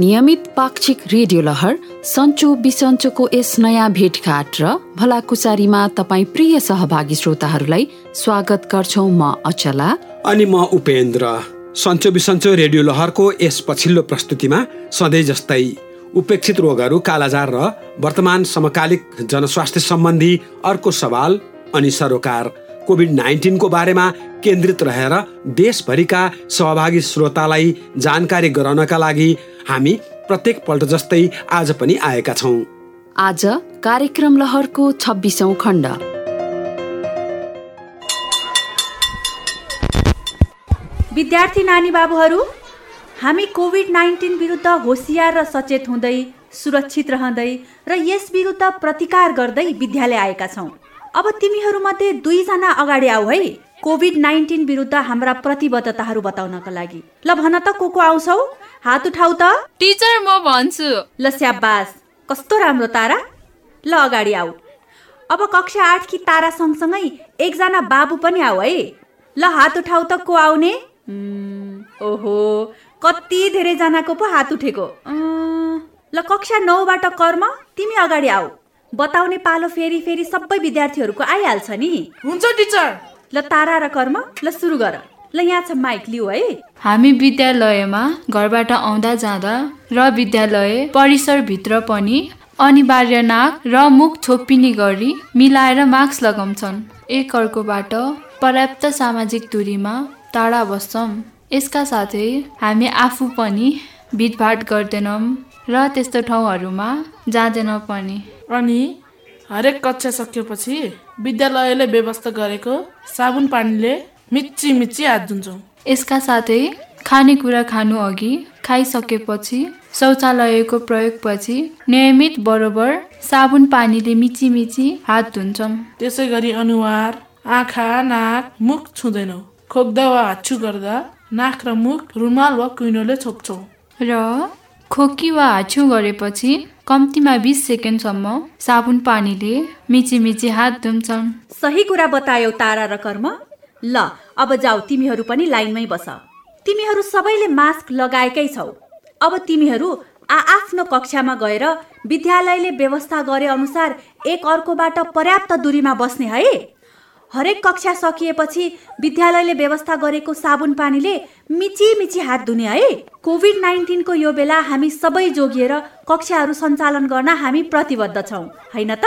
नियमित पाक्षिक रेडियो लहर सन्चो बिसन्चोको यस नयाँ भेटघाट र भलाकुसारीमा तपाईँ प्रिय सहभागी श्रोताहरूलाई स्वागत गर्छौ म अचला। अनि म उपेन्द्र। सन्चो बिसन्चो रेडियो लहरको यस पछिल्लो प्रस्तुतिमा सधैँ जस्तै उपेक्षित रोगहरू कालाजार र वर्तमान समकालिक जनस्वास्थ्य सम्बन्धी अर्को सवाल अनि सरोकार। कोभिड नाइन्टिनको बारेमा केन्द्रित रहेर देशभरिका सहभागी श्रोतालाई जानकारी गराउनका लागि हामी प्रत्येक पल्ट जस्तै आज पनि आएका छौँ। आज कार्यक्रम लहरको छब्बिसौँ खण्ड। विद्यार्थी नानी बाबुहरू हामी कोभिड नाइन्टिन विरुद्ध होसियार र सचेत हुँदै सुरक्षित रहँदै र यस विरुद्ध प्रतिकार गर्दै विद्यालय आएका छौँ। अब तिमीहरूमध्ये दुईजना अगाडि आऊ है। कोभिड नाइन्टिन विरुद्ध हाम्रा प्रतिबद्धताहरू बताउनका लागि। ल भन त को को आउँछौ? हात उठाउ त। टिचर म भन्छु। ल स्याबास कस्तो राम्रो तारा। ल अगाडि आऊ। अब कक्षा आठ कि तारा सँगसँगै एकजना बाबु पनि आऊ है। ल हात उठाउ त को आउने? ओहो कति धेरैजनाको पो हात उठेको। ल कक्षा नौबाट कर्म तिमी अगाडि आऊ। बताउने पालो फेरि फेरि सबै विद्यार्थीहरूको आइहाल्छ नि। हुन्छ टिचर। ल तारा र कर्म ल सुरु गर। ल यहाँ छ माइक लिऊ है। हामी विद्यालयमा घरबाट आउँदा जाँदा र विद्यालय परिसरभित्र पनि अनिवार्य नाक र मुख छोपिने गरी मिलाएर मास्क लगाउँछन्। एक अर्कोबाट पर्याप्त सामाजिक दूरीमा टाढा बस्छौँ यसका साथै हामी आफू पनि भिडभाड गर्दैनौँ र त्यस्तो ठाउँहरूमा जाँदैनौँ पनि। अनि हरेक कक्षा सकिएपछि विद्यालयले व्यवस्था गरेको साबुन पानीले मिची मिची हात धुन्छौँ यसका साथै खानेकुरा खानु अघि खाइसकेपछि शौचालयको प्रयोगपछि नियमित बरोबर साबुन पानीले मिची मिची हात धुन्छौँ। त्यसै गरी अनुहार आँखा नाक मुख छुँदैनौँ। खोक्दा वा हाच्छु गर्दा नाक र मुख रुमाल वा कुइनोले छोप्छौँ। र खोकी वा हाछु गरेपछि कम्तीमा बिस सेकेन्डसम्म साबुन पानीले मिची मिची हात धुन्छन्। सही कुरा बतायौ तारा र कर्म। ल अब जाऊ तिमीहरू पनि लाइनमै बस। तिमीहरू सबैले मास्क लगाएकै छौ। अब तिमीहरू आफ्नो कक्षामा गएर विद्यालयले व्यवस्था गरे अनुसार एक अर्कोबाट पर्याप्त दूरीमा बस्ने है? हरेक कक्षा सकिएपछि विद्यालयले व्यवस्था गरेको साबुन पानीले मिची मिची हात धुने है। कोभिड नाइन्टिनको यो बेला हामी सबै जोगिएर कक्षाहरू सञ्चालन गर्न हामी प्रतिबद्ध छौँ होइन त?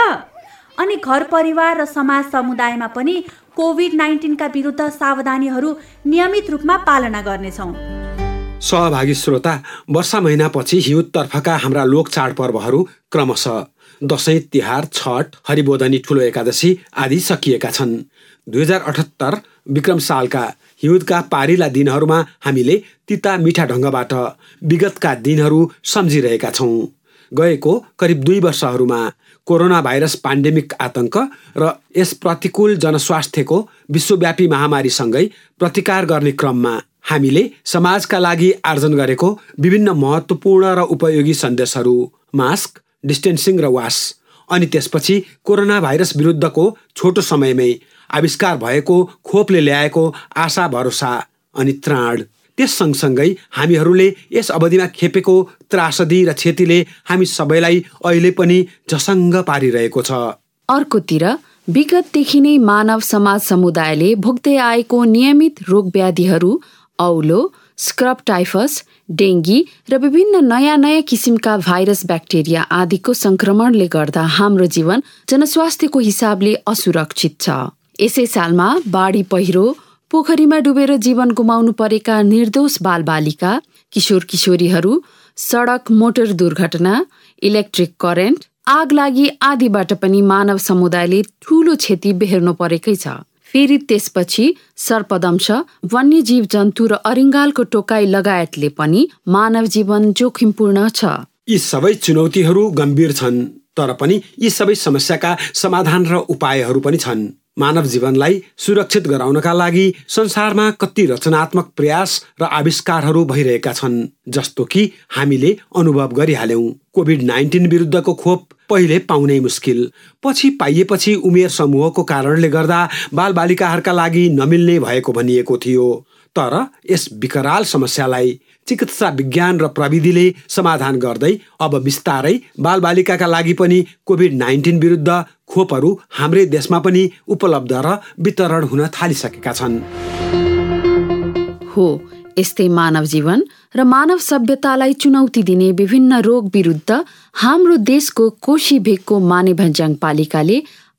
अनि घर परिवार र समाज समुदायमा पनि कोभिड नाइन्टिनका विरुद्ध सावधानीहरू नियमित रूपमा पालना गर्नेछौँ। सहभागी श्रोता वर्षा महिनापछि हिउँदतर्फका हाम्रा लोक चाडपर्वहरू क्रमशः दसैँ तिहार छठ हरिबोधनी ठुलो एकादशी आदि सकिएका छन्। दुई हजार अठहत्तर विक्रम सालका हिउँदका पारिला दिनहरूमा हामीले तिता मिठा ढङ्गबाट विगतका दिनहरू सम्झिरहेका छौँ। गएको करिब दुई वर्षहरूमा कोरोना भाइरस पाण्डेमिक आतंक र यस प्रतिकूल जनस्वास्थ्यको विश्वव्यापी महामारीसँगै प्रतिकार गर्ने क्रममा हामीले समाजका लागि आर्जन गरेको विभिन्न महत्त्वपूर्ण र उपयोगी सन्देशहरू मास्क डिस्टेन्सिङ र वास अनि त्यसपछि कोरोना भाइरस विरुद्धको छोटो समयमै आविष्कार भएको खोपले ल्याएको आशा भरोसा अनि त्राण। त्यस सँगसँगै हामीहरूले यस अवधिमा खेपेको त्रासदी र क्षतिले हामी सबैलाई अहिले पनि झसङ्ग पारिरहेको छ। अर्कोतिर विगतदेखि नै मानव समाज समुदायले भोग्दै आएको नियमित रोग व्याधिहरू औलो स्क्रब टाइफस डेङ्गी र विभिन्न नयाँ नयाँ किसिमका भाइरस ब्याक्टेरिया आदिको संक्रमणले गर्दा हाम्रो जीवन जनस्वास्थ्यको हिसाबले असुरक्षित छ। यसै सालमा बाढी पहिरो पोखरीमा डुबेर जीवन गुमाउनु परेका निर्दोष बालबालिका किशोर किशोरीहरू सडक मोटर दुर्घटना इलेक्ट्रिक करेन्ट आग लागि आदिबाट पनि मानव समुदायले ठूलो क्षति बेहोर्नु परेकै छ। फेरि त्यसपछि सर्पदंश वन्यजीव जन्तु र अरिङ्गालको टोकाई लगायतले पनि मानव जीवन जोखिमपूर्ण छ। यी सबै चुनौतीहरू गम्भीर छन् तर पनि यी सबै समस्याका समाधान र उपायहरू पनि छन्। मानव जीवनलाई सुरक्षित गराउनका लागि संसारमा कति रचनात्मक प्रयास र आविष्कारहरू भइरहेका छन् जस्तो कि हामीले अनुभव गरिहाल्यौं। कोभिड नाइन्टिन विरुद्धको खोप पहिले पाउनै मुस्किल। पछि पाइएपछि उमेर समूहको कारणले गर्दा बालबालिकाहरूका लागि नमिल्ने भएको भनिएको थियो। तर यस विकराल समस्यालाई चिकित्सा विज्ञान र प्रविधिले समाधान गर्दै अब बिस्तारै बालबालिकाका लागि पनि कोभिड नाइन्टिन विरुद्ध खोपहरू हाम्रै देशमा पनि उपलब्ध र वितरण हुन थालिसकेका छन्। हो यस्तै मानव जीवन र मानव सभ्यतालाई चुनौती दिने विभिन्न रोग विरुद्ध हाम्रो देशको कोशी भेगको माने भन्ज्याङ पालिकाले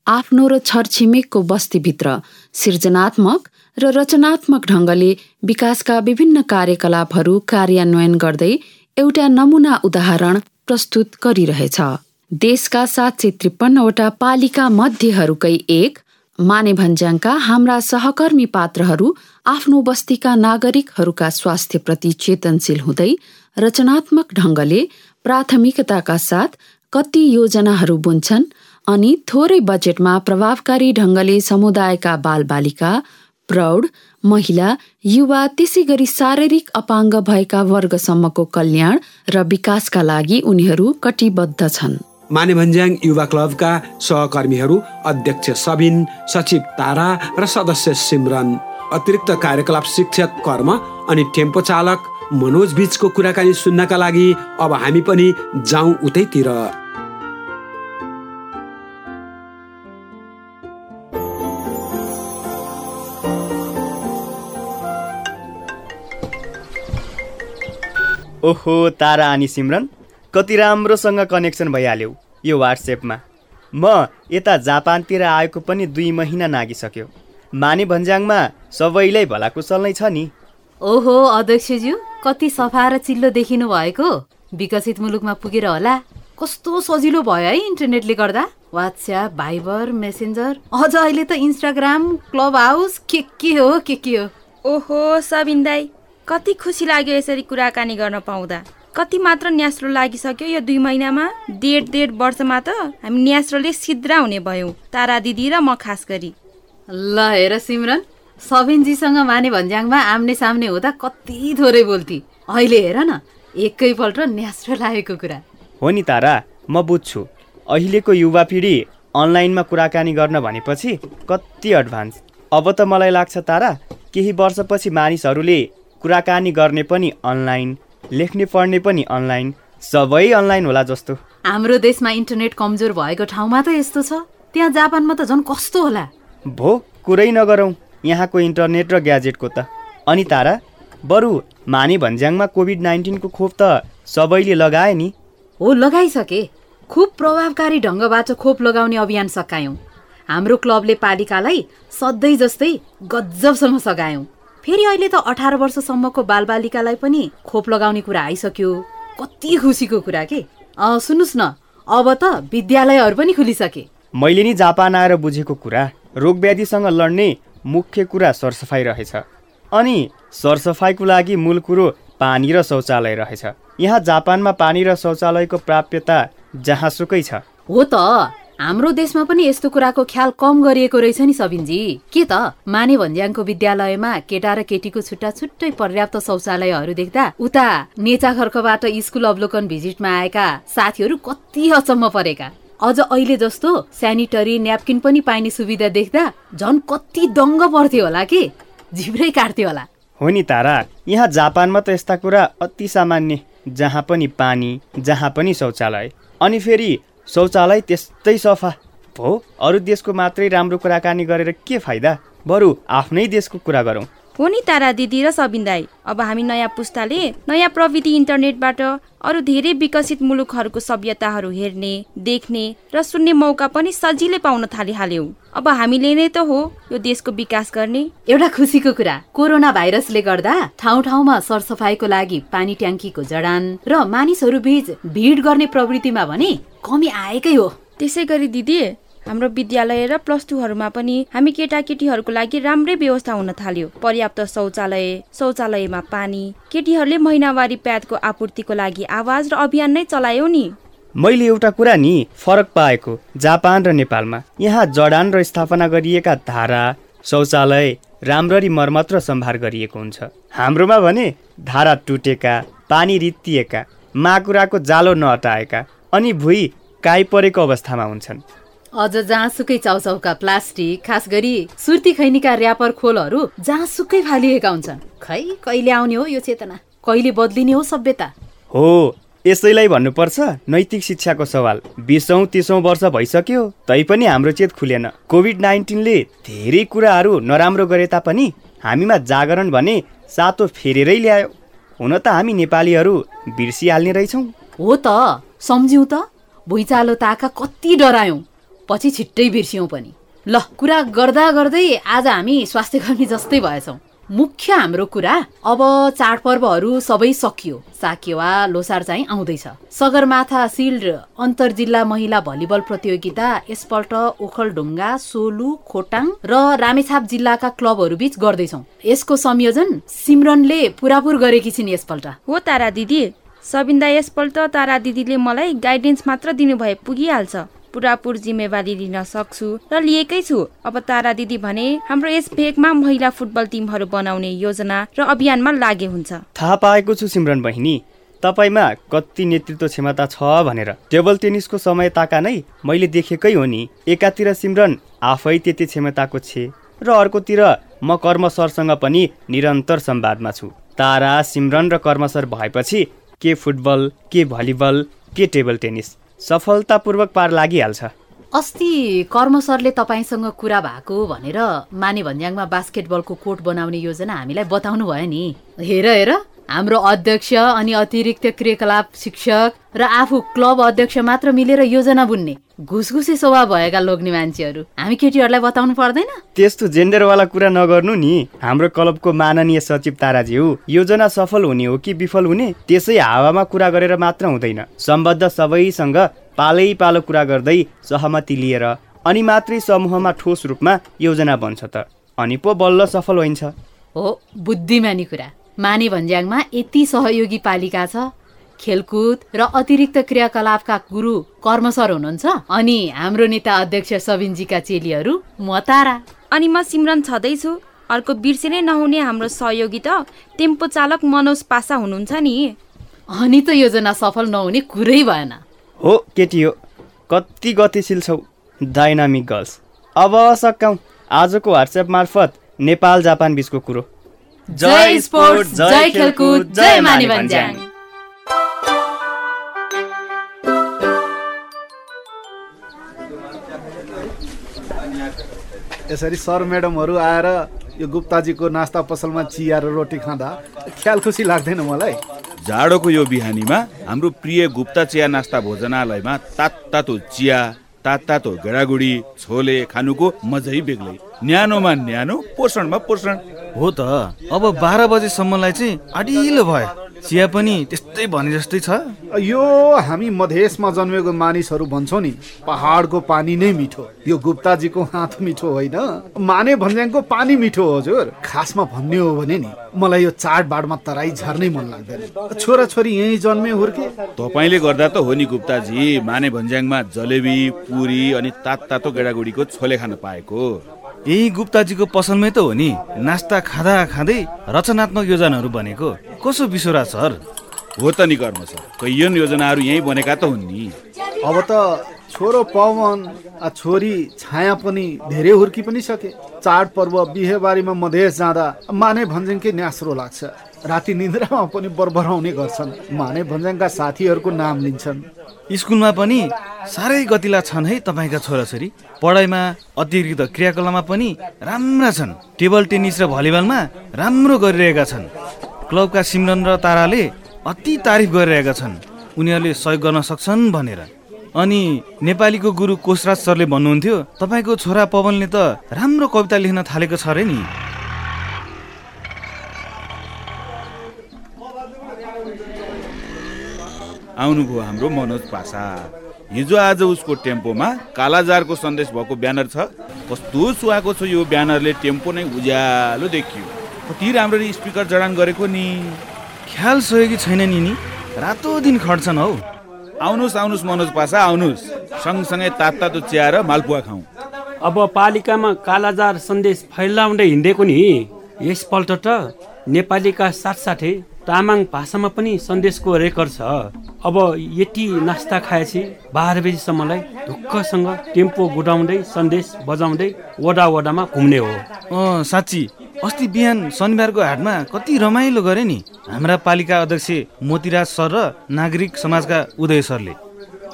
आफ्नो र छरछिमेकको बस्तीभित्र सृजनात्मक र रचनात्मक ढङ्गले विकासका विभिन्न कार्यकलापहरू कार्यान्वयन गर्दै एउटा नमुना उदाहरण प्रस्तुत गरिरहेछ। देशका सात सय त्रिपन्नवटा पालिका मध्येहरूकै एक माने भन्ज्याङका हाम्रा सहकर्मी पात्रहरू आफ्नो बस्तीका नागरिकहरूका स्वास्थ्यप्रति चेतनशील हुँदै रचनात्मक ढङ्गले प्राथमिकताका साथ कति योजनाहरू बुन्छन् अनि थोरै बजेटमा प्रभावकारी ढङ्गले समुदायका बालबालिका प्रौढ महिला युवा त्यसै गरी शारीरिक अपाङ्ग भएका वर्गसम्मको कल्याण र विकासका लागि उनीहरू कटिबद्ध छन्। माने भन्ज्याङ युवा क्लबका सहकर्मीहरू अध्यक्ष सबिन सचिव तारा र सदस्य सिमरन। अतिरिक्त कार्यकलाप शिक्षक कर्म अनि टेम्पो चालक मनोज बीचको कुराकानी सुन्नका लागि अब हामी पनि जाउँ उतैतिर। ओहो तारा अनि सिमरन कति राम्रोसँग कनेक्सन भइहाल्यो यो वाट्सएपमा म यता जापानतिर आएको पनि दुई महिना नागिसक्यो। माने भन्ज्याङमा सबैलाई भलाकुशल नै छ नि। ओहो अध्यक्षज्यू कति सफा र चिल्लो देखिनु भएको। विकसित मुलुकमा पुगेर होला। कस्तो सजिलो भयो है इन्टरनेटले गर्दा। वाट्सएप भाइबर मेसेन्जर अझ अहिले त इन्स्टाग्राम क्लब हाउस के के हो के के हो। ओहो सबिन दाई कति खुसी लाग्यो यसरी कुराकानी गर्न पाउँदा? कति मात्र न्यास्रो लागिसक्यो यो दुई महिनामा? डेढ डेढ वर्षमा त हामी न्यास्रोले सिद्रा हुने भयौँ। तारा दिदी र म खास गरी। ल हेर सिमरन। सबिनजीसँग माने भन्ज्याङमा आम्ने सामने हुँदा कति थोरै बोल्थे अहिले हेर न एकैपल्ट न्यास्रो लागेको कुरा। हो नि तारा म बुझ्छु। अहिलेको युवा पिँढी अनलाइनमा कुराकानी गर्न भनेपछि कति एडभान्स अब त मलाई लाग्छ तारा केही वर्षपछि मानिसहरूले कुराकानी गर्ने पनि अनलाइन लेख्ने पढ्ने पनि अनलाइन सबै अनलाइन होला जस्तो। हाम्रो देशमा इन्टरनेट कमजोर भएको ठाउँमा त यस्तो छ। त्यहाँ जापानमा त झन् कस्तो होला? भो कुरै नगरौँ। यहाँको इन्टरनेट र ग्याजेटको त। अनि तारा बरु माने भन्ज्याङमा कोभिड नाइन्टिनको खोप त सबैले लगाए नि। हो लगाइसके। खुब प्रभावकारी ढङ्गबाट खोप लगाउने अभियान सकायौँ। हाम्रो क्लबले पालिकालाई सधैँ जस्तै गजबसँग सघायौँ। फेरि अहिले त अठार वर्षसम्मको बालबालिकालाई पनि खोप लगाउने कुरा आइसक्यो। कति खुसीको कुरा के? सुन्नुहोस् न अब त विद्यालयहरू पनि खुलिसके। मैले नि जापान आएर बुझेको कुरा रोग व्याधिसँग लड्ने मुख्य कुरा सरसफाइ रहेछ। अनि सरसफाइको लागि मूल कुरो पानी र शौचालय रहेछ। यहाँ जापानमा पानी र शौचालयको प्राप्यता जहाँसुकै छ। हो त। हाम्रो देशमा पनि यस्तो कुराको ख्याल कम गरिएको रहेछ नि सबिनजी। के त? माने भन्ज्याङको विद्यालयमा केटा र केटीको छुट्टा छुट्टै पर्याप्त शौचालयहरू देख्दा उता नेचा खर्कबाट स्कुल अवलोकन भिजिटमा आएका साथीहरू कति अचम्म परेका। अझ अहिले जस्तो सेनिटरी न्यापकिन पनि पाइने सुविधा देख्दा झन् कति दङ्ग पर्थ्यो होला कि? जिब्रै काट्थ्यो होला। हो नि तारा यहाँ जापानमा त यस्ता कुरा अति सामान्य जहाँ पनि पानी जहाँ पनि शौचालय। अनि फेरि शौचालय त्यस्तै सफा। हो अरू देशको मात्रै राम्रो कुराकानी गरेर के फाइदा? बरु आफ्नै देशको कुरा गरौँ। हो नि तारा दिदी र सबिन दाई अब हामी नयाँ पुस्ताले नयाँ प्रविधि इन्टरनेटबाट अरू धेरै विकसित मुलुकहरूको सभ्यताहरू हेर्ने देख्ने र सुन्ने मौका पनि सजिलै पाउन थालिहाल्यौँ। अब हामीले नै त हो यो देशको विकास गर्ने। एउटा खुसीको कुरा कोरोना भाइरसले गर्दा ठाउँ ठाउँमा सरसफाइको लागि पानी ट्याङ्कीको जडान र मानिसहरू बीच भिड गर्ने प्रवृत्तिमा भने कमी आएकै हो। त्यसै गरी दिदी हाम्रो विद्यालय र प्लस टूहरूमा पनि हामी केटाकेटीहरूको लागि राम्रै व्यवस्था हुन थाल्यो। पर्याप्त शौचालय शौचालयमा पानी केटीहरूले महिनावारी प्याडको आपूर्तिको लागि आवाज र अभियान नै चलायो नि। मैले एउटा कुरा नि फरक पाएको जापान र नेपालमा। यहाँ जडान र स्थापना गरिएका धारा शौचालय राम्ररी मर्मत र सम्भार गरिएको हुन्छ। हाम्रोमा भने धारा टुटेका पानी रित्तिएका माकुराको जालो नअटाएका अनि भुइँ काइ परेको अवस्थामा हुन्छन्। अझ जहाँसुकै चाउचाउका प्लास्टिक खास गरी सुर्ती खैनीका ऱ्यापर खोलहरू जहाँसुकै फालिएका हुन्छन्। खै कहिले आउने हो यो चेतना? कहिले बदलिने हो सभ्यता? हो यसैलाई भन्नुपर्छ नैतिक शिक्षाको सवाल। बिसौँ तिसौँ वर्ष भइसक्यो तैपनि हाम्रो चेत खुलेन। कोभिड नाइन्टिनले धेरै कुराहरू नराम्रो गरे तापनि हामीमा जागरण भने सातो फेरेरै ल्यायो। हुन त हामी नेपालीहरू बिर्सिहाल्ने रहेछौँ। हो त सम्झ्यौँ त। भुइँचालो ताका कति डरायौँ। पछि छिट्टै बिर्स्यौँ पनि। ल कुरा गर्दा गर्दै आज हामी स्वास्थ्य कर्मी जस्तै भएछौँ। मुख्य हाम्रो कुरा अब चाडपर्वहरू सबै सकियो। साकेवा लोसार चाहिँ आउँदैछ। सगरमाथा सिल्ड अन्तर जिल्ला महिला भलिबल प्रतियोगिता यसपल्ट ओखलढुङ्गा सोलु खोटाङ र रामेछाप जिल्लाका क्लबहरू बीच गर्दैछौ। यसको संयोजन सिमरनले पुरापुर गरेकी छिन् यसपल्ट। हो तारा दिदी। सबिन्दा यसपल्ट तारा दिदीले मलाई गाइडेन्स मात्र दिनुभए पुगिहाल्छ। पुरापुर जिम्मेवारी लिन सक्छु र लिएकै छु। अब तारा दिदी भने हाम्रो यस भेगमा महिला फुटबल टिमहरू बनाउने योजना र अभियानमा लागे हुन्छ। थाहा पाएको छु सिमरन बहिनी तपाईँमा कति नेतृत्व क्षमता छ भनेर। टेबल टेनिसको समय ताका नै मैले देखेकै हो नि एकातिर सिमरन आफै त्यति क्षमताको छे र अर्कोतिर म कर्मसरसँग पनि निरन्तर संवादमा छु। तारा सिमरन र कर्मसर भएपछि के फुटबल के भलिबल के टेबल टेनिस। सफलतापूर्वक पार लागिहाल्छ। अस्ति कर्म सरले तपाईँसँग कुरा भएको भनेर माने भन्ज्याङमा बास्केटबलको कोर्ट बनाउने योजना हामीलाई बताउनु भयो नि। हेर हेर हाम्रो अध्यक्ष अनि अतिरिक्त क्रियाकलाप शिक्षक र आफू क्लब अध्यक्ष मात्र मिलेर योजना बुन्ने। घुसघुसे स्वभाव भएका लोग्ने मान्छेहरू। हामी केटीहरूलाई बताउनु पर्दैन? त्यस्तो जेन्डरवाला कुरा नगर्नु नि। हाम्रो क्लबको माननीय सचिव ताराज्यू योजना सफल हुने हो कि विफल हुने त्यसै हावामा कुरा गरेर मात्र हुँदैन। सम्बद्ध सबैसँग पालै पालो कुरा गर्दै सहमति लिएर अनि मात्रै समूहमा ठोस रूपमा योजना बन्छ त। अनि पो बल्ल सफल हुन्छ हो बुद्धिमानी कुरा। माने भन्ज्याङमा यति सहयोगी पालिका छ। खेलकुद र अतिरिक्त क्रियाकलापका गुरु कर्मसर हुनुहुन्छ। अनि हाम्रो नेता अध्यक्ष सबिनजीका चेलीहरू म तारा। अनि म सिमरन छँदैछु। अर्को बिर्सिनै नहुने हाम्रो सहयोगी त टेम्पो चालक मनोज पासा हुनुहुन्छ नि। अनि त योजना सफल नहुने कुरै भएन। हो केटी हो। कति गतिशील छौ। डाइनामिक गर्ल्स अब सकाउँ आजको वाट्सएप मार्फत नेपाल जापान बिचको कुरो। जय स्पोर्ट्स जय खेलकुद जय माने यसरी सर म्याडमहरू आएर यो गुप्ताजीको नास्ता पसलमा चिया र रोटी खाँदा ख्याल खुसी लाग्दैन मलाई। जाडोको यो बिहानीमा हाम्रो प्रिय गुप्ता चिया नास्ता भोजनालयमा तात तातो चिया तात तातो गेडागुडी छोले खानुको मजै बेग्लै। न्यानोमा न्यानो पोषणमा पोषण। हो त अब बाह्र बजेसम्मलाई चाहिँ अडिलो भयो। चिया पनि त्यस्तै भने जस्तै छ। यो हामी मधेसमा जन्मेको मानिसहरू भन्छौँ नि पहाडको पानी नै मिठो। यो गुप्ताजीको हात मिठो होइन। माने भन्ज्याङको पानी मिठो हो हजुर। खासमा भन्ने हो भने नि मलाई यो चाडबाडमा तराई झर्नै मन लाग्दैन। छोराछोरी यहीँ जन्मे हुर्के। तपाईँले गर्दा त हो नि गुप्ताजी माने भन्ज्याङमा जलेबी पुरी अनि तात तातो गेडागुडीको छोले खान पाएको। यही गुप्ताजीको पसलमै त हो नि। नास्ता खाँदा खाँदै रचनात्मक योजनाहरू बनेको। कसो बिसोरा सर? हो त नि कर्म सर। कैयन योजनाहरू यहीँ बनेका त हुन् नि। अब त छोरो पवन आ छोरी छाया पनि धेरै हुर्की पनि सके। चाडपर्व बिहेबारीमा मधेस जाँदा माने भन्ज्याङकै न्यास्रो लाग्छ। राति निन्द्रामा पनि बरबराउने गर्छन्। माने भन्ज्याङका साथीहरूको नाम लिन्छन्। स्कुलमा पनि साह्रै गतिला छन् है तपाईँका छोराछोरी। पढाइमा अतिरिक्त क्रियाकलापमा पनि राम्रा छन्। टेबल टेनिस र भलिबलमा राम्रो गरिरहेका छन्। क्लबका सिमरन र ताराले अति तारिफ गरिरहेका छन्। उनीहरूले सहयोग गर्न सक्छन् भनेर। अनि नेपालीको गुरु कोशराज सरले भन्नुहुन्थ्यो तपाईँको छोरा पवनले त राम्रो कविता लेख्न थालेको छ अरे नि। आउनुभयो हाम्रो मनोज पासा। हिजो आज उसको टेम्पोमा कालाजारको सन्देश भएको ब्यानर छ। कस्तो सुहाएको छ यो ब्यानरले टेम्पो नै उज्यालो देखियो। कति राम्ररी स्पिकर जडान गरेको नि। ख्याल सहयोगी छैन नि नि रातो दिन खट्छन् हौ। आउनुहोस् आउनुहोस् मनोज पासा आउनुहोस्। सँगसँगै तात तातो चिया मालपुवा खाउँ। अब पालिकामा कालाजार सन्देश फैलाउँदै हिँडेको नि। यसपल्ट त नेपालीका साथसाथै तामाङ भाषामा पनि सन्देशको रेकर्ड छ। अब यति नास्ता खाएपछि बाह्र बजीसम्मलाई ढुक्कसँग टेम्पो गुडाउँदै सन्देश बजाउँदै वडा वडामा घुम्ने हो। अँ साँच्ची अस्ति बिहान शनिबारको हाटमा कति रमाइलो गरे नि। हाम्रा पालिका अध्यक्ष मोतीराज सर र नागरिक समाजका उदय सरले।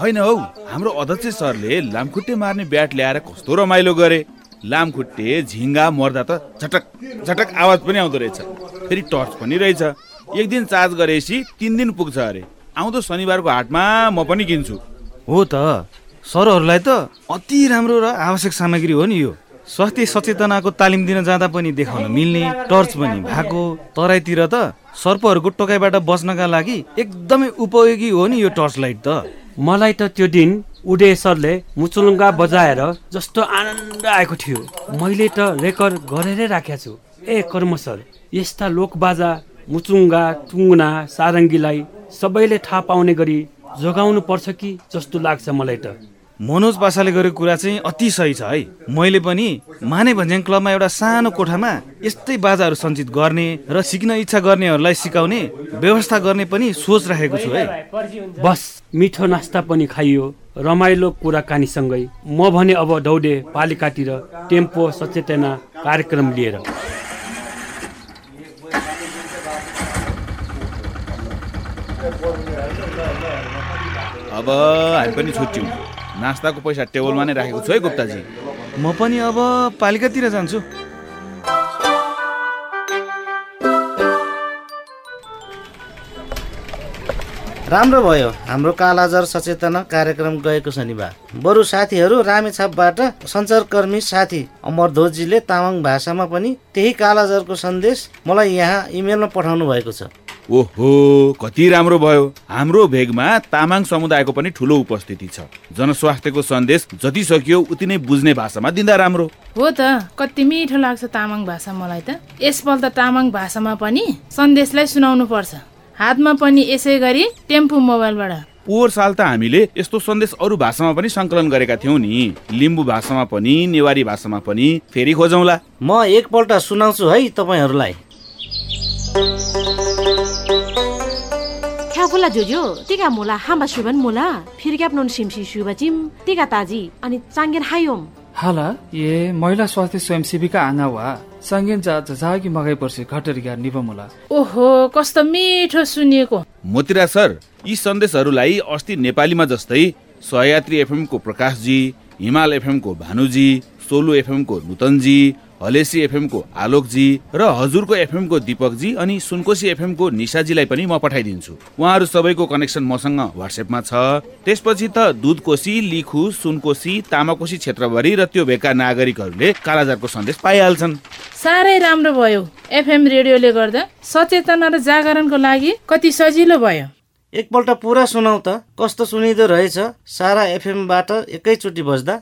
होइन हौ हाम्रो अध्यक्ष सरले लामखुट्टे मार्ने ब्याट ल्याएर कस्तो रमाइलो गरे। लामखुट्टे झिङ्गा मर्दा त झटक झटक आवाज पनि आउँदो रहेछ। फेरि टर्च पनि रहेछ। एक दिन चार्ज गरेपछि तिन दिन पुग्छ अरे। आउँदो शनिबारको हाटमा म पनि किन्छु। हो त। सरहरूलाई त अति राम्रो र आवश्यक सामग्री हो नि यो। स्वास्थ्य सचेतनाको तालिम दिन जाँदा पनि देखाउन मिल्ने टर्च पनि भएको तराईतिर त सर्पहरूको टोकाइबाट बच्नका लागि एकदमै उपयोगी हो नि यो टर्च लाइट त। मलाई त त्यो दिन उडे सरले मुचुलुङ्गा बजाएर जस्तो आनन्द आएको थियो। मैले त रेकर्ड गरेरै राखेको छु। ए कर्म सर यस्ता लोकबाजा मुचुङ्गा टुङ्गना सारङ्गीलाई सबैले थाहा पाउने गरी जोगाउनु पर्छ कि जस्तो लाग्छ मलाई त। मनोज पासाले गरेको कुरा चाहिँ अति सही छ है। मैले पनि माने भन्ज्याङ क्लबमा एउटा सानो कोठामा यस्तै बाजाहरू सञ्चित गर्ने र सिक्न इच्छा गर्नेहरूलाई सिकाउने व्यवस्था गर्ने पनि सोच राखेको छु है। बस मिठो नास्ता पनि खाइयो रमाइलो कुराकानीसँगै। म भने अब दौडे पालिकातिर टेम्पो सचेतना कार्यक्रम लिएर। अब हामी पनि छुट्यौँ। नास्ताको पैसा टेबलमा नै राखेको छु है गुप्ताजी। म पनि अब पालिकातिर जान्छु। राम्रो भयो। हाम्रो कालाजार सचेतना कार्यक्रम गएको शनिबार। बरु साथीहरू रामेछापबाट सञ्चारकर्मी साथी अमरध्वजीले तामाङ भाषामा पनि त्यही कालाजारको सन्देश मलाई यहाँ इमेलमा पठाउनु भएको छ। ओहो कति राम्रो भयो। हाम्रो भेगमा तामाङ समुदायको पनि ठुलो उपस्थिति छ। जनस्वास्थ्यको सन्देश जति सकियो उति नै बुझ्ने भाषामा दिँदा राम्रो। हो त कति मिठो लाग्छ तामाङ भाषा मलाई त। यसपल्ट तामाङ भाषामा पनि सन्देशलाई सुनाउनु पर्छ। हातमा पनि यसै गरी टेम्पो मोबाइलबाट। पोहोर साल त हामीले यस्तो सन्देश अरू भाषामा पनि सङ्कलन गरेका थियौँ नि। लिम्बू भाषामा पनि नेवारी भाषामा पनि फेरि खोजौँला। म एकपल्ट सुनाउँछु है तपाईँहरूलाई। ख्याफुला जोजो टिका मुला हाम्बा सुबन मुला फिरक्याप नोन सिमसी सुबचिम टिका ताजी अनि चाङ्गेन हायोम। हाला ए महिला स्वास्थ्य स्वयंसेविका आँगा वा सङ्गेन जा जजागी मगाइ पर्छ घटरिया निपमुला ओहो कस्तो मिठो सुनिएको। मोतिरा सर यी सन्देशहरूलाई अस्ति नेपालीमा जस्तै सहयात्री एफएमको प्रकाशजी हिमाल एफएमको भानुजी सोलु एफएमको नुतनजी हलेसी एफएमको आलोकजी र हजुरको एफएमको दिपकजी अनि सुनकोशी एफएमको निशाजीलाई पनि म पठाइदिन्छु। उहाँहरू सबैको कनेक्सन मसँग वाट्सएपमा छ। त्यसपछि त दुधकोशी लिखु सुनकोशी तामाकोशी क्षेत्रभरि र त्यो भेगका नागरिकहरूले कालाजारको सन्देश पाइहाल्छन्। साह्रै राम्रो भयो। एफएम रेडियोले गर्दा सचेतना र जागरणको लागि कति सजिलो भयो। एकपल्ट पुरा सुनाउ त। कस्तो सुनिँदो रहेछ? सारा एफएमबाट एकैचोटि बज्दा।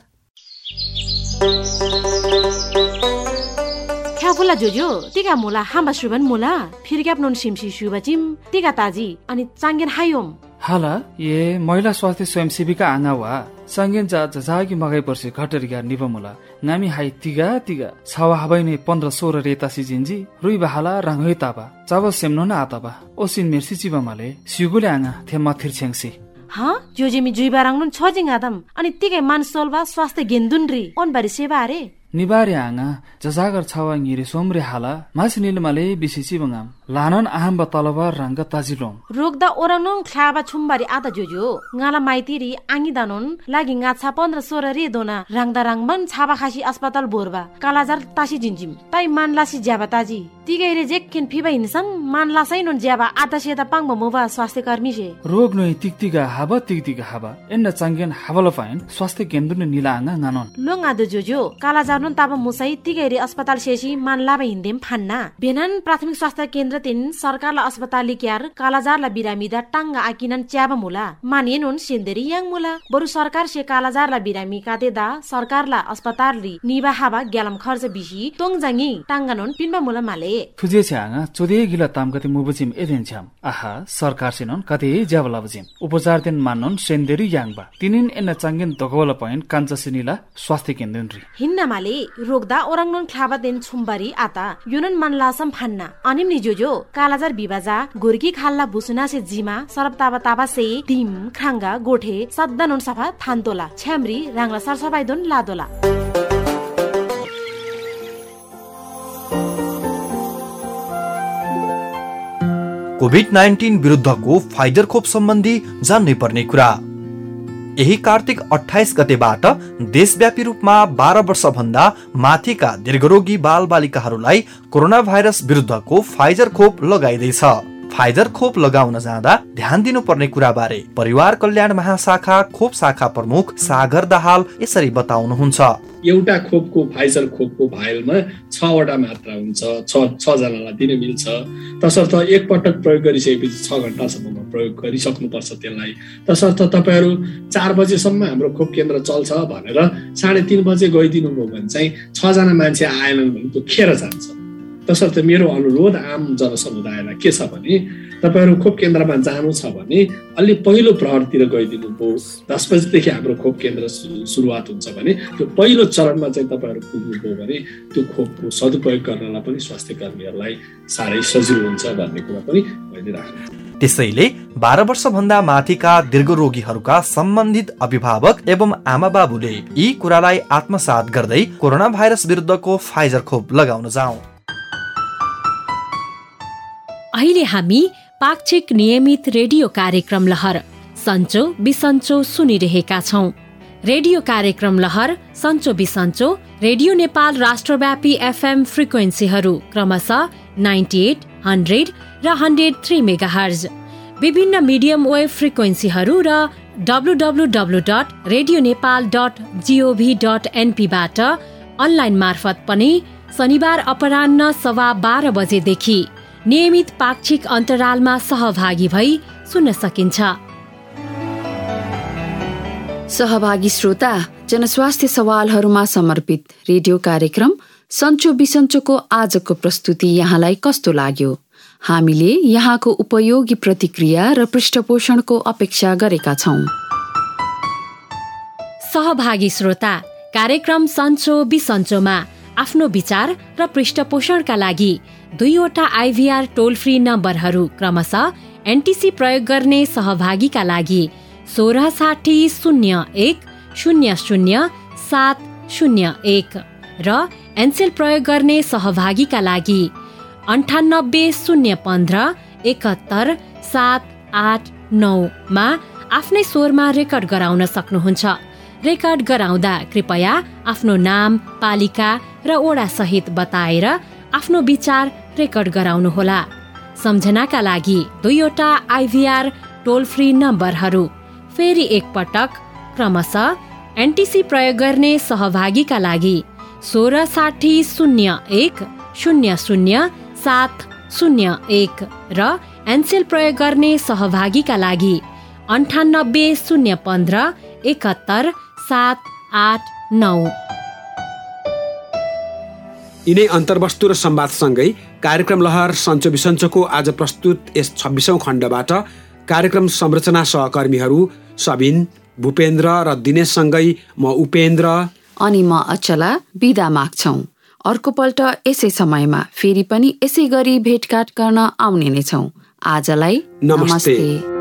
ख्याफुला जोजो टिका मुला हाम्बा सुबन मुला फिरक्याप नोन सिमसी सुबचिम टिका ताजी अनि चाङ्गेन हायोम। हाला ए महिला स्वास्थ्य स्वयंसेविका आँगा वा सङ्गेन जा जजागी मगाइ पर्छ घटरिया निपमुला नामी हाई तिगा तिगा छावा हबै नै पन्ध्र सोह्र रेता सिजिन्जी रुई बहाला राङ्गै ताबा चाब सेम्नो न आताबा ओसिन मेर्सी चिबामाले सिगुले आँगा थेम्मा थिर्छ्याङ्सी ह जोजेमी जुइबा राङ्नुन छ जिङ आदम अनि तिकै मान सोलबा स्वास्थ्य गेन्दुन रि ओनबारी सेवा रे निबारे आङा जजागर छावा ङिरे सोमरे हाला मास निलमाले बिसिसी बङाम लानन आहाम्बा तलबार रंग ताजिलोम रोगदा ओरानुन ख्लाबा छुम्बारी आदा जोजो। ngaला माइतिरी आङि दानुन। लागि ngaछा पन्ध्र सोह्र रे दोना। राङदा राङबन छाबा खासी अस्पताल बोरबा। कालाजार तासी जिन्जिम ताइ मानलासी ज्याबा ताजी। तिगैरे जेक्किन फिबा हिनसम मानलासै नुन ज्याबा आदा सेता पाङबा मुबा स्वास्थ्य कर्मी से रोग noi tiktiga haba tiktiga haba enna changgen habala fain स्वास्थ्य केन्द्र निला आङा nganon लोङ आदो जोजो। कालाजार नुन ताबा मुसै तिगैरे अस्पताल सेसी मानलाबा हिन्देम फान्ना। बेनन प्राथमिक स्वास्थ्य केन्द्र तिन सरकारला अस्पताल क्यार कालाजारला बिरामीदा टाङ्गा आकिनन च्याबा मुला मानिएनुन सेन्देरी याङ मुला बरु सरकार से कालाजारला बिरामी कातेदा सरकारला अस्पताल रि निबा हाबा ग्यालम खर्च बिसी तोङजाङि टाङ्गानुन पिन्बा मुला माले खुजे छे आङा चोदे गिला ताम कति मुबजिम एदेन छ्याम आहा सरकार सिनन कति ज्याबला बजिम उपचार दिन मानन सेन्देरी याङबा तिनिन एन्ना चाङ्गेन दगवला पॉइंट काञ्चा सिनिला स्वास्थ्य केन्द्र रि हिन्ना माले रोगदा ओराङनुन ख्लाबा देन छुम्बारी आता युनन मानलासम फान्ना अनिम निजोजो कालाजार बिबाजा गोर्की खाल्ला भुसुना से जिमा सरब ताबा ताबा से दिम खाङ्गा गोठे सद्दानुन सफा थान्तोला छ्याम्री राङ्ला सरसफाइ दोन लादोला। कोभिड नाइन्टिन विरुद्धको फाइजर खोप सम्बन्धी जान्नै पर्ने कुरा। यही कार्तिक अठाइस गतेबाट देशव्यापी रूपमा बाह्र वर्षभन्दा माथिका दीर्घरोगी बाल बालिकाहरूलाई कोरोना भाइरस विरुद्धको फाइजर खोप लगाइँदैछ। फाइजर खोप लगाउन जाँदा ध्यान दिनुपर्ने कुराबारे परिवार कल्याण महाशाखा खोप शाखा प्रमुख सागर दाहाल यसरी बताउनुहुन्छ। एउटा खोपको फाइजर खोपको भाइलमा छवटा मात्रा हुन्छ छ छजनालाई दिन मिल्छ। तसर्थ एकपटक प्रयोग गरिसकेपछि छ घन्टासम्ममा प्रयोग गरिसक्नुपर्छ त्यसलाई। तसर्थ तपाईँहरू चार बजेसम्म हाम्रो खोप केन्द्र चल्छ भनेर साढे तिन बजे गइदिनु भयो भने चाहिँ छजना मान्छे आएनन् भने त्यो खेर जान्छ। तसर्थ मेरो अनुरोध आम जनसमुदायलाई के छ भने तपाईँहरू खोप केन्द्रमा जानु छ भने अलि पहिलो प्रहरतिर गइदिनु भयो दस बजीदेखि हाम्रो खोप केन्द्र सुरुवात हुन्छ भने त्यो पहिलो चरणमा चाहिँ तपाईँहरू पुग्नुभयो भने त्यो खोपको सदुपयोग गर्नलाई पनि स्वास्थ्य कर्मीहरूलाई साह्रै सजिलो हुन्छ भन्ने कुरा पनि मैले राख्नु त्यसैले बाह्र वर्षभन्दा माथिका दीर्घ रोगीहरूका सम्बन्धित अभिभावक एवं आमा बाबुले यी कुरालाई आत्मसात गर्दै कोरोना भाइरस विरुद्धको फाइजर खोप लगाउन जाउँ। अहिले हामी पाक्षिक नियमित रेडियो कार्यक्रम लहर सन्चो बिसन्चो सुनिरहेका छौँ। रेडियो कार्यक्रम लहर सन्चो बिसन्चो रेडियो नेपाल राष्ट्रव्यापी एफएम फ्रिक्वेन्सीहरू क्रमशः नाइन्टी एट हन्ड्रेड र हन्ड्रेड थ्री मेगाहर्ज। विभिन्न मिडियम वेभ फ्रिक्वेन्सीहरू र WWW dot radio Nepal dot GOV dot एनपीबाट online मार्फत पनि शनिबार अपरान्न सवा बाह्र बजेदेखि नियमित पाक्षिक अन्तरालमा सहभागी भई सुन्न सकिन्छ। सहभागी श्रोता जनस्वास्थ्य सवालहरूमा समर्पित रेडियो कार्यक्रम सन्चो बिसन्चोको आजको प्रस्तुति यहाँलाई कस्तो लाग्यो? हामीले यहाँको उपयोगी प्रतिक्रिया र पृष्ठपोषणको अपेक्षा गरेका छौँ। सहभागी श्रोता कार्यक्रम सन्चो बिसन्चोमा आफ्नो विचार र पृष्ठपोषणका लागि दुईवटा आइभीआर टोल फ्री नम्बरहरू क्रमशः एनटिसी प्रयोग गर्ने सहभागीका लागि सोह्र साठी शून्य एक शून्य शून्य सात शून्य एक र एनसेल प्रयोग गर्ने सहभागीका लागि अन्ठानब्बे शून्य पन्ध्र एकहत्तर सात आठ नौमा आफ्नै स्वरमा रेकर्ड गराउन सक्नुहुन्छ। रेकर्ड गराउँदा कृपया आफ्नो नाम पालिका र ओडा सहित बताएर आफ्नो विचार रेकर्ड गराउनुहोला। सम्झनाका लागि दुईवटा आइभीआर टोल फ्री नम्बरहरू फेरि एकपटक क्रमशः एनटिसी प्रयोग गर्ने सहभागीका लागि सोह्र साठी शून्य एक शून्य शून्य सात शून्य एक र एनसेल प्रयोग गर्ने सहभागीका लागि अन्ठानब्बे शून्य पन्ध्र एकहत्तर सात आठ नौ। यिनै अन्तर्वस्तु र संवादसँगै कार्यक्रम लहर सन्चो बिसन्चोको आज प्रस्तुत यस छब्बिसौँ खण्डबाट कार्यक्रम संरचना सहकर्मीहरू सबिन भूपेन्द्र र दिनेशसँगै म उपेन्द्र। अनि म अचला बिदा माग्छौ। अर्को पल्ट यसै समयमा फेरि पनि यसै गरी भेटघाट गर्न आउने नै छौ। आजलाई नमस्ते। नमस्ते।